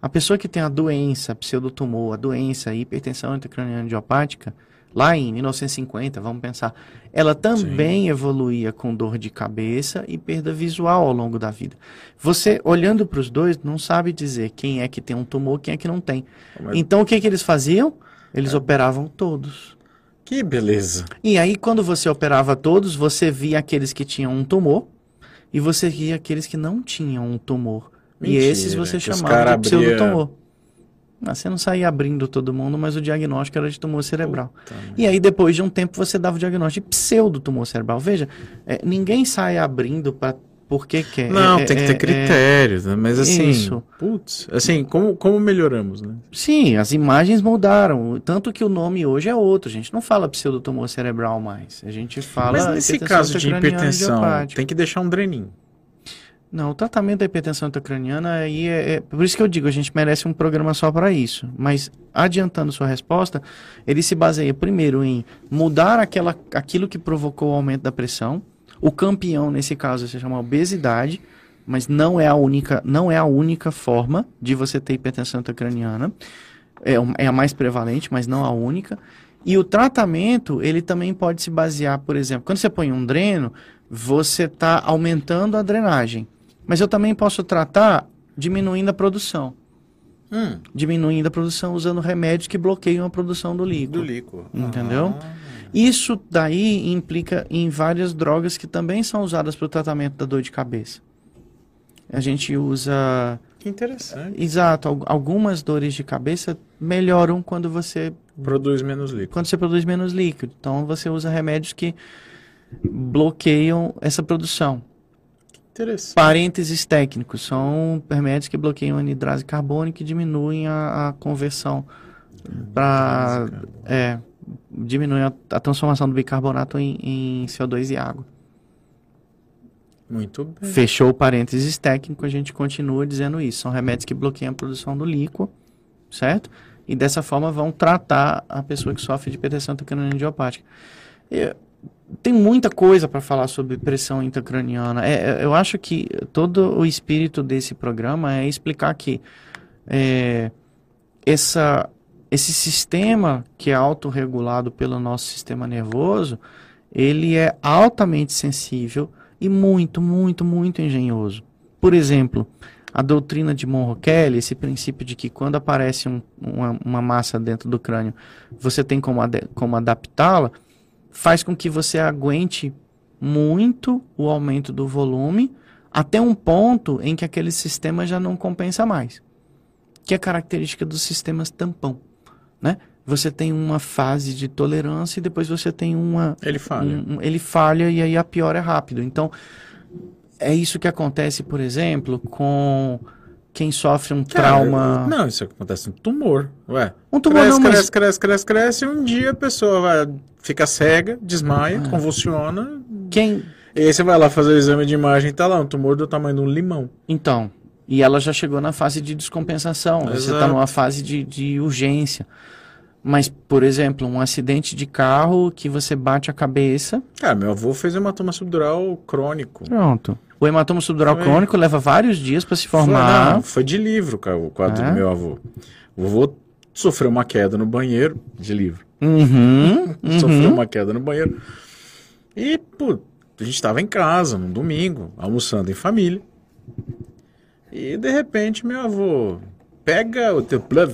A pessoa que tem a doença, pseudotumor, a doença, a hipertensão intracraniana idiopática, lá em 1950, vamos pensar, ela também Sim. evoluía com dor de cabeça e perda visual ao longo da vida. Você, olhando para os dois, não sabe dizer quem é que tem um tumor, quem é que não tem. Mas... Então, o que, que eles faziam? Eles é. operavam todos. Que beleza. E aí, quando você operava todos, você via aqueles que tinham um tumor e você via aqueles que não tinham um tumor. Mentira, e esses você chamava de pseudotumor. Abria... Você não saía abrindo todo mundo, mas o diagnóstico era de tumor cerebral. Puta e aí, depois de um tempo, você dava o diagnóstico de pseudotumor cerebral. Veja, é, ninguém sai abrindo para por que quer. Não, é, tem que ter é, é critérios, né? Mas assim, isso. putz, assim, como, como melhoramos, né? Sim, as imagens mudaram. Tanto que o nome hoje é outro. A gente não fala pseudotumor cerebral mais. A gente fala. Mas nesse caso de hipertensão, tem que deixar um dreninho. Não, o tratamento da hipertensão intracraniana aí é, é, Por isso que eu digo, a gente merece um programa só para isso. Mas, adiantando sua resposta, ele se baseia primeiro em mudar aquela, aquilo que provocou o aumento da pressão o campeão nesse caso se chama obesidade, mas não é a única, não é a única forma de você ter hipertensão intracraniana. É, é a mais prevalente, mas não a única. E o tratamento, ele também pode se basear, por exemplo, quando você põe um dreno, você está aumentando a drenagem. Mas eu também posso tratar diminuindo a produção. Hum. Diminuindo a produção usando remédios que bloqueiam a produção do líquido. Do líquido. Entendeu? Ah. Isso daí implica em várias drogas que também são usadas para o tratamento da dor de cabeça. A gente usa. Que interessante. Exato. Algumas dores de cabeça melhoram quando você. Produz menos líquido. Quando você produz menos líquido. Então você usa remédios que bloqueiam essa produção. Interessante. Parênteses técnicos. São remédios que bloqueiam a anidrase carbônica e diminuem a, a conversão para. É, diminui a, a transformação do bicarbonato em, em, CO2 e água. Muito bem. Fechou o parênteses técnico, a gente continua dizendo isso. São remédios que bloqueiam a produção do líquido, certo? E dessa forma vão tratar a pessoa que sofre de hipertensão intracraniana idiopática. Eu, tem muita coisa para falar sobre pressão intracraniana. É, é, eu acho que todo o espírito desse programa é explicar que é, essa esse sistema que é autorregulado pelo nosso sistema nervoso, ele é altamente sensível e muito, muito, muito engenhoso. Por exemplo, a doutrina de Monroe Kelly, esse princípio de que quando aparece um, uma, uma, massa dentro do crânio, você tem como, ad, como adaptá-la, faz com que você aguente muito o aumento do volume até um ponto em que aquele sistema já não compensa mais, que é característica dos sistemas tampão né? Você tem uma fase de tolerância e depois você tem uma. Ele falha. Um, ele falha e aí a pior é rápido. Então, é isso que acontece, por exemplo, com quem sofre um Cara, trauma. Não, isso acontece um tumor. Ué. Um tumor cresce, não, cresce, mas... cresce, cresce, cresce, e um dia a pessoa vai, fica cega, desmaia, ah. convulsiona, Quem... E aí você vai lá fazer o exame de imagem e tá lá, um tumor do tamanho de um limão. Então, e ela já chegou na fase de descompensação. Exato. Você está numa fase de, de urgência. Mas, por exemplo, um acidente de carro que você bate a cabeça. Cara, meu avô fez hematoma subdural crônico. Pronto. O hematoma subdural crônico leva vários dias para se formar. Foi, não, foi de livro, cara, o quadro é? do meu avô. O avô sofreu uma queda no banheiro, de livro. Uhum, uhum. sofreu uma queda no banheiro. E, pô, a gente estava em casa, num domingo, almoçando em família. E, de repente, meu avô pega o teu plug,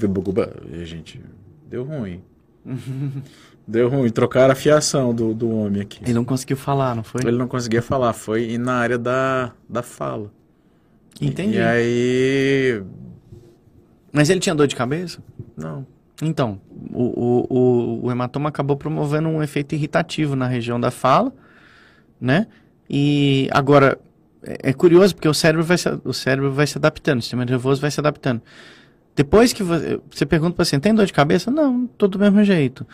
e a gente Deu ruim. Deu ruim. Trocaram a fiação do, do homem aqui. Ele não conseguiu falar, não foi? Ele não conseguia falar. Foi na área da, da fala. Entendi. E, aí. Mas ele tinha dor de cabeça? Não. Então, o, o, o, o hematoma acabou promovendo um efeito irritativo na região da fala, né? E agora, é, é curioso porque o cérebro vai se, o cérebro vai se adaptando, o sistema nervoso vai se adaptando. Depois que você, você pergunta para paciente, tem dor de cabeça? Não, tô do mesmo jeito.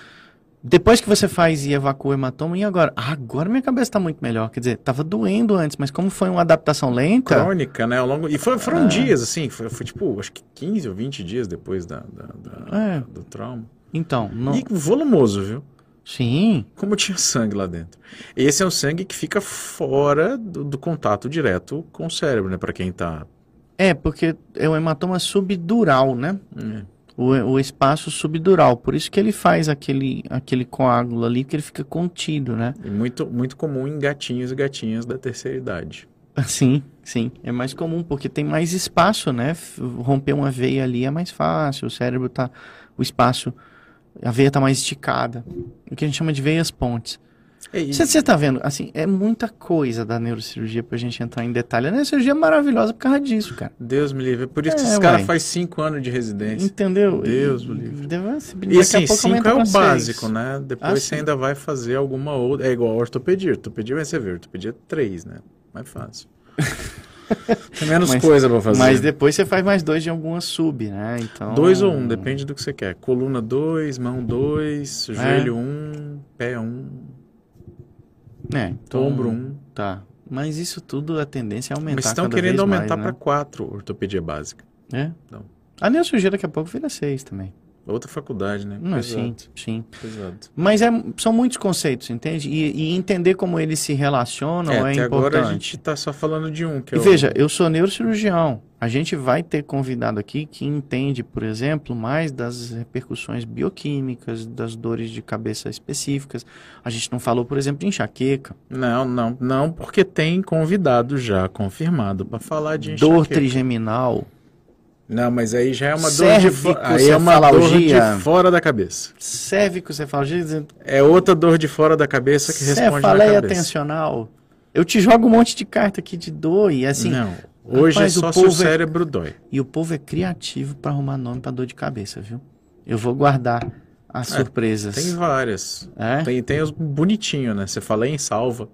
Depois que você faz e evacua o hematoma, e agora? Ah, agora minha cabeça está muito melhor. Quer dizer, estava doendo antes, mas como foi uma adaptação lenta... Crônica, né? Ao longo... E foi, foram é. dias, assim, foi, foi, tipo, acho que 15 ou 20 dias depois da, da, da é. do trauma. Então, não... E volumoso, viu? Sim. Como tinha sangue lá dentro. Esse é um sangue que fica fora do, do contato direto com o cérebro, né? Para quem está é, porque é um hematoma subdural, né? É. O, o espaço subdural. Por isso que ele faz aquele, aquele coágulo ali, que ele fica contido, né? E muito, muito comum em gatinhos e gatinhas da terceira idade. Sim, sim. É mais comum, porque tem mais espaço, né? Romper uma veia ali é mais fácil. O cérebro tá. O espaço. A veia tá mais esticada. O que a gente chama de veias pontes. Você está vendo, assim, é muita coisa da neurocirurgia pra gente entrar em detalhe. A neurocirurgia é maravilhosa por causa disso, cara. Deus me livre. É por isso é, que esse cara faz cinco anos de residência. Entendeu? Deus me livre. Deve, e assim, cinco é o básico, né? Depois ah, você sim. ainda vai fazer alguma outra. É igual a ortopedia. Ortopedia vai ser ver. Ortopedia é três, né? Mais fácil. Tem menos mas, coisa pra fazer. Mas depois você faz mais dois de alguma sub, né? Então... Dois ou um, depende do que você quer. Coluna dois, mão dois, é. joelho um, pé um. É, então, ombro 1. Um. Tá. Mas isso tudo, a tendência é aumentar Mas estão querendo aumentar para né? 4 ortopedia básica. É? Então. A neurocirurgia daqui a pouco vira 6 também. Outra faculdade, né? Não, sim, sim. Exato. Mas é, são muitos conceitos, entende? E, e entender como eles se relacionam é, é até importante. agora a gente está só falando de um. Que e é o... veja, eu sou neurocirurgião. A gente vai ter convidado aqui que entende, por exemplo, mais das repercussões bioquímicas, das dores de cabeça específicas. A gente não falou, por exemplo, de enxaqueca. Não, não, não, porque tem convidado já confirmado para falar de enxaqueca. Dor trigeminal não, mas aí já é uma dor de fora. Aí é uma dor de fora da cabeça. Cérvico-cefalgia. É outra dor de fora da cabeça que responde na cabeça. tensional. Eu te jogo um monte de carta aqui de dor e assim. Não. Hoje rapaz, é só o se o é cérebro é... dói. E o povo é criativo para arrumar nome para dor de cabeça, viu? Eu vou guardar as é, surpresas. Tem várias. É? Tem, tem os bonitinhos, né? Você fala em salva.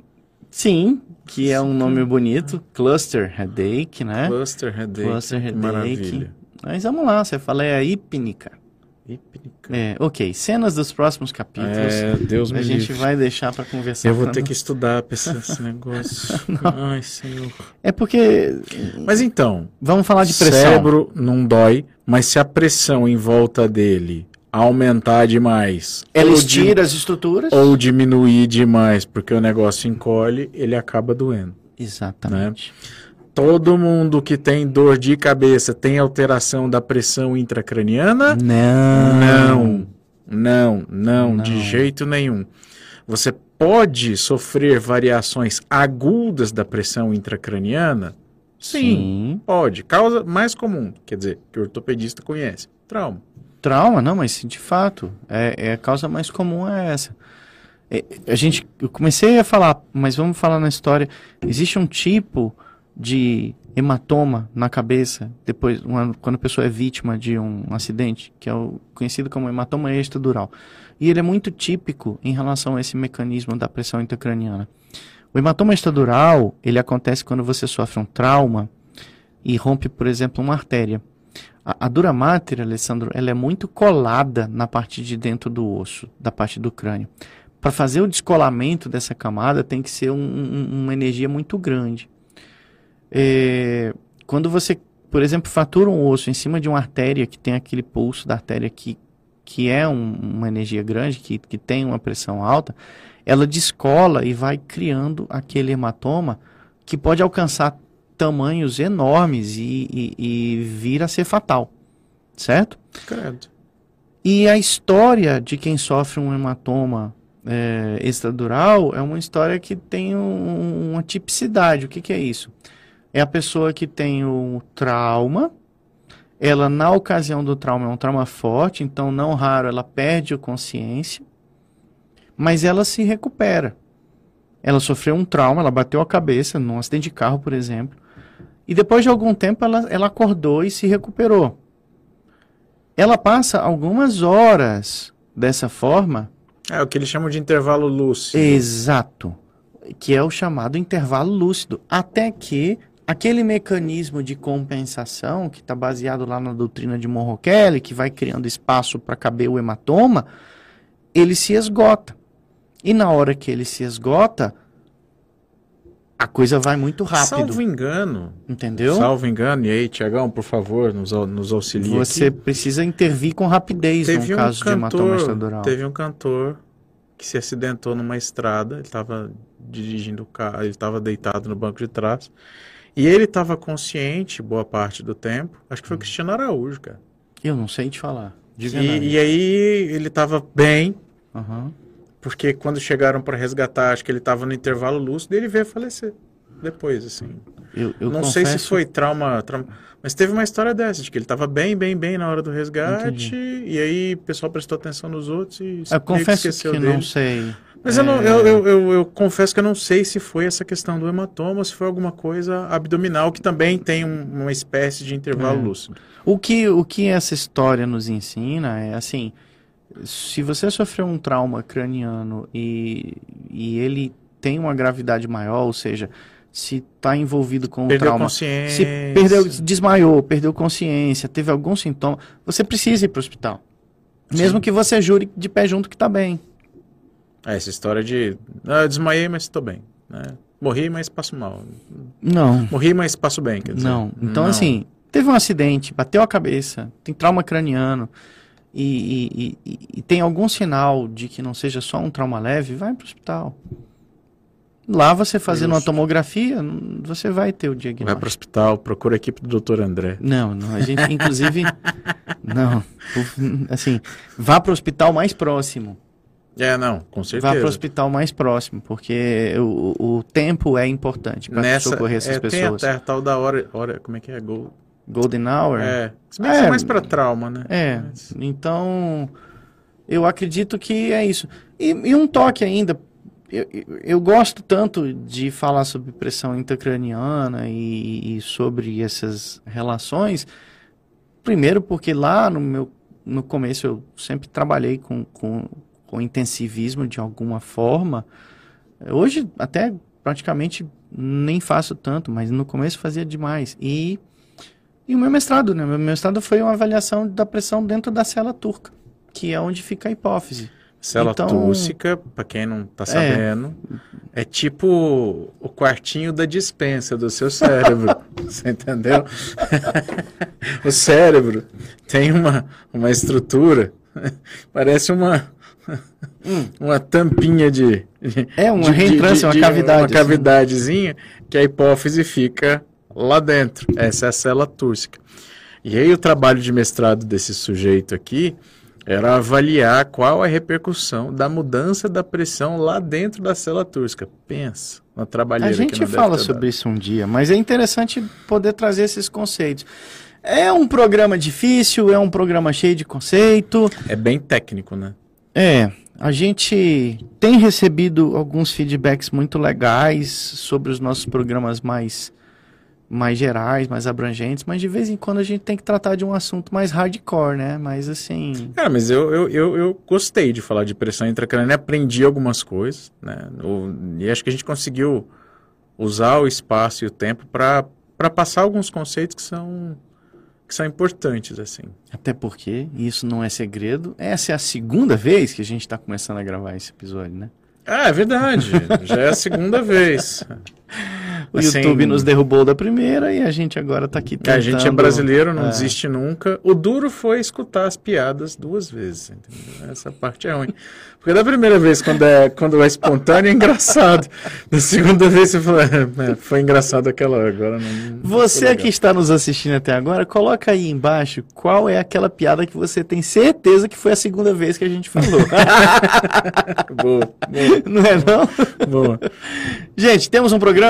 Sim, que é um nome bonito, Cluster Headache, né? Cluster Headache. Cluster Headache. Maravilha. Mas vamos lá, você fala é a hípnica. É, ok. Cenas dos próximos capítulos. É, Deus me A gente vai deixar para conversar. Eu vou ter que estudar pra esse negócio. Ai, senhor. É porque... Mas então... Vamos falar de pressão. cérebro não dói, mas se a pressão em volta dele aumentar demais. Ela estira as estruturas? Ou diminuir demais, porque o negócio encolhe, ele acaba doendo. Exatamente. Né? Todo mundo que tem dor de cabeça tem alteração da pressão intracraniana? Não. Não. Não, não, não. de jeito nenhum. Você pode sofrer variações agudas da pressão intracraniana? Sim, Sim, pode. Causa mais comum, quer dizer, que o ortopedista conhece, trauma. Trauma, não, mas de fato, é, é a causa mais comum é essa. É, a gente, eu comecei a falar, mas vamos falar na história. Existe um tipo de hematoma na cabeça depois, uma, quando a pessoa é vítima de um acidente, que é o conhecido como hematoma extradural. E ele é muito típico em relação a esse mecanismo da pressão intracraniana. O hematoma extradural, ele acontece quando você sofre um trauma e rompe, por exemplo, uma artéria. A, a dura mater, Alessandro, ela é muito colada na parte de dentro do osso, da parte do crânio. para fazer o descolamento dessa camada tem que ser um, um, uma energia muito grande. É, quando você, por exemplo, fratura um osso em cima de uma artéria que tem aquele pulso da artéria que, que é um, uma energia grande, que, que tem uma pressão alta, ela descola e vai criando aquele hematoma que pode alcançar tamanhos enormes e, e, e vir a ser fatal. Certo? Credo. E a história de quem sofre um hematoma é, extradural é uma história que tem um, uma tipicidade. O que, que é isso? É a pessoa que tem o um trauma, ela na ocasião do trauma é um trauma forte, então não raro ela perde a consciência, mas ela se recupera. Ela sofreu um trauma, ela bateu a cabeça num acidente de carro, por exemplo, e depois de algum tempo ela, ela acordou e se recuperou. Ela passa algumas horas dessa forma é o que eles chamam de intervalo lúcido. Exato. Que é o chamado intervalo lúcido. Até que aquele mecanismo de compensação, que está baseado lá na doutrina de Monroe Kelly, que vai criando espaço para caber o hematoma, ele se esgota. E na hora que ele se esgota, a coisa vai muito rápido. Salvo engano. Entendeu? Salvo engano. E aí, Tiagão, por favor, nos, nos auxilie. Você aqui. precisa intervir com rapidez teve no um caso cantor, de hematoma extradural. Teve um cantor que se acidentou numa estrada. Ele estava dirigindo o carro, ele estava deitado no banco de trás. E ele estava consciente boa parte do tempo. Acho que foi o hum. Cristiano Araújo, cara. Eu não sei te falar. E, e, aí ele estava bem. Uhum. Porque quando chegaram para resgatar, acho que ele estava no intervalo lúcido e ele veio falecer depois, assim. Eu, eu não confesso... sei se foi trauma, trauma, mas teve uma história dessa, de que ele estava bem, bem, bem na hora do resgate, Entendi. e aí o pessoal prestou atenção nos outros e eu confesso que dele. não sei. Mas é... eu, não, eu, eu, eu, eu, confesso que eu não sei se foi essa questão do hematoma ou se foi alguma coisa abdominal, que também tem um, uma espécie de intervalo é. lúcido. O que, o que essa história nos ensina é assim se você sofreu um trauma craniano e, e ele tem uma gravidade maior, ou seja, se está envolvido com perdeu o trauma, consciência. se perdeu, desmaiou, perdeu consciência, teve algum sintoma, você precisa ir para o hospital. Sim. Mesmo que você jure de pé junto que está bem. É, essa história de ah, desmaiei, mas estou bem. Né? Morri, mas passo mal. Não. Morri, mas passo bem. Quer dizer. Não. Então, Não. assim, teve um acidente, bateu a cabeça, tem trauma craniano e, e, e, e, tem algum sinal de que não seja só um trauma leve, vai para o hospital. Lá você fazendo uma tomografia, você vai ter o diagnóstico. Vai para o hospital, procura a equipe do Dr. André. Não, não, a gente inclusive não, assim, vá para o hospital mais próximo. É, não, com certeza. Vá para o hospital mais próximo, porque o, o tempo é importante para socorrer essas é, pessoas. Tem a, a tal da hora, hora, como é que é? Gol, Golden Hour. É. Se bem é, é mais para trauma, né? É. Mas... Então, eu acredito que é isso. E, e um toque ainda. Eu, eu, gosto tanto de falar sobre pressão intracraniana e, e sobre essas relações. Primeiro, porque lá no meu no começo eu sempre trabalhei com, com, com intensivismo de alguma forma. Hoje até praticamente nem faço tanto, mas no começo fazia demais. E e o meu mestrado, né? Meu mestrado foi uma avaliação da pressão dentro da célula turca, que é onde fica a hipófise. Célula então, túrcica, para quem não está sabendo, é, é, tipo o quartinho da dispensa do seu cérebro. você entendeu? o cérebro tem uma, uma estrutura, parece uma. Uma tampinha de. É, uma reentrância, uma cavidade. Uma assim. cavidadezinha, que a hipófise fica lá dentro. Essa é a célula túrcica. E aí o trabalho de mestrado desse sujeito aqui era avaliar qual a repercussão da mudança da pressão lá dentro da célula túrcica. Pensa, uma trabalheira A gente fala sobre isso um dia, mas é interessante poder trazer esses conceitos. É um programa difícil, é um programa cheio de conceito. É bem técnico, né? É. A gente tem recebido alguns feedbacks muito legais sobre os nossos programas mais mais gerais, mais abrangentes, mas de vez em quando a gente tem que tratar de um assunto mais hardcore, né? Mas assim. Cara, mas eu, eu, eu, eu gostei de falar de pressão intracraniana, aprendi algumas coisas, né? E acho que a gente conseguiu usar o espaço e o tempo para passar alguns conceitos que são, que são importantes, assim. Até porque, isso não é segredo, essa é a segunda vez que a gente está começando a gravar esse episódio, né? Ah, é verdade. Já é a segunda vez. O assim, YouTube nos derrubou da primeira e a gente agora está aqui tentando... A gente é brasileiro, não é. desiste nunca. O duro foi escutar as piadas duas vezes, entendeu? Essa parte é ruim. Porque da primeira vez, quando é, quando é espontâneo, é engraçado. Da segunda vez, você fala, é, foi engraçado aquela agora. Não, você que está nos assistindo até agora, coloca aí embaixo qual é aquela piada que você tem certeza que foi a segunda vez que a gente falou. boa, boa. Não é não? Boa. Gente, temos um programa?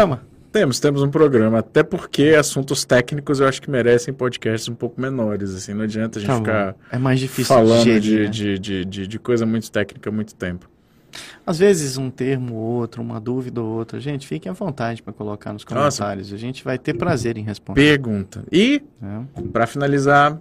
Temos, temos um programa. Até porque assuntos técnicos eu acho que merecem podcasts um pouco menores. Assim, não adianta a gente tá ficar é mais difícil falando de, gerir, de, né? de, de, de, coisa muito técnica há muito tempo. Às vezes um termo ou outro, uma dúvida ou outra. Gente, fiquem à vontade para colocar nos comentários. Nossa. A gente vai ter prazer em responder. Pergunta. E, é. para finalizar,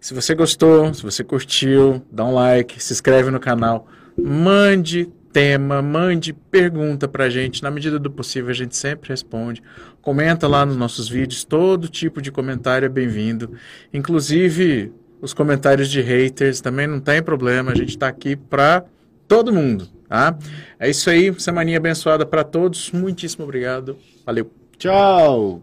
se você gostou, se você curtiu, dá um like, se inscreve no canal, mande tema, mande pergunta pra gente. Na medida do possível, a gente sempre responde. Comenta lá nos nossos vídeos, todo tipo de comentário é bem-vindo. Inclusive, os comentários de haters também não tem problema, a gente está aqui para todo mundo, tá? É isso aí, semaninha abençoada para todos. Muitíssimo obrigado. Valeu. Tchau.